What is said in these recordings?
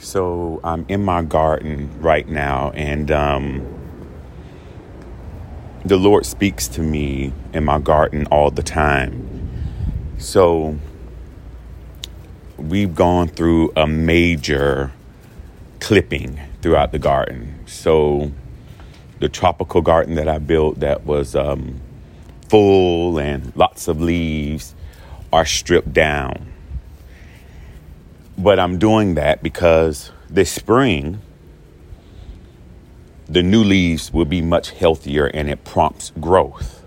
So I'm in my garden right now, and um, the Lord speaks to me in my garden all the time. So we've gone through a major clipping throughout the garden. So the tropical garden that I built that was um, full and lots of leaves are stripped down but I'm doing that because this spring, the new leaves will be much healthier and it prompts growth.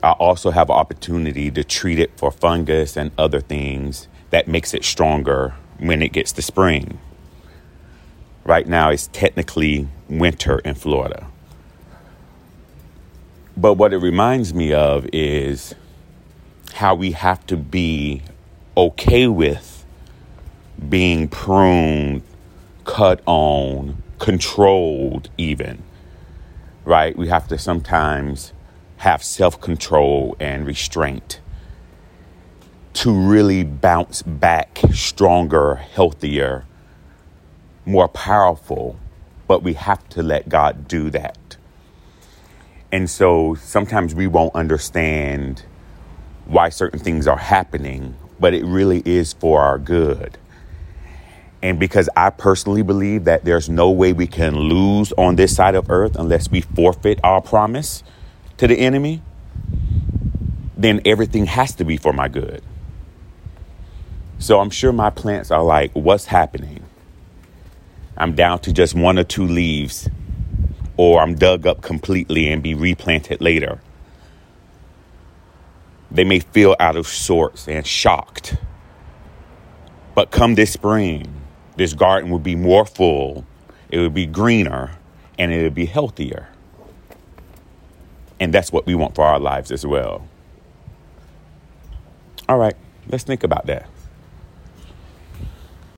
I also have an opportunity to treat it for fungus and other things that makes it stronger when it gets to spring. Right now, it's technically winter in Florida. But what it reminds me of is how we have to be okay with being pruned, cut on, controlled, even, right? We have to sometimes have self control and restraint to really bounce back stronger, healthier, more powerful. But we have to let God do that. And so sometimes we won't understand why certain things are happening, but it really is for our good. And because I personally believe that there's no way we can lose on this side of earth unless we forfeit our promise to the enemy, then everything has to be for my good. So I'm sure my plants are like, what's happening? I'm down to just one or two leaves, or I'm dug up completely and be replanted later. They may feel out of sorts and shocked. But come this spring, this garden would be more full, it would be greener, and it would be healthier. And that's what we want for our lives as well. All right, let's think about that.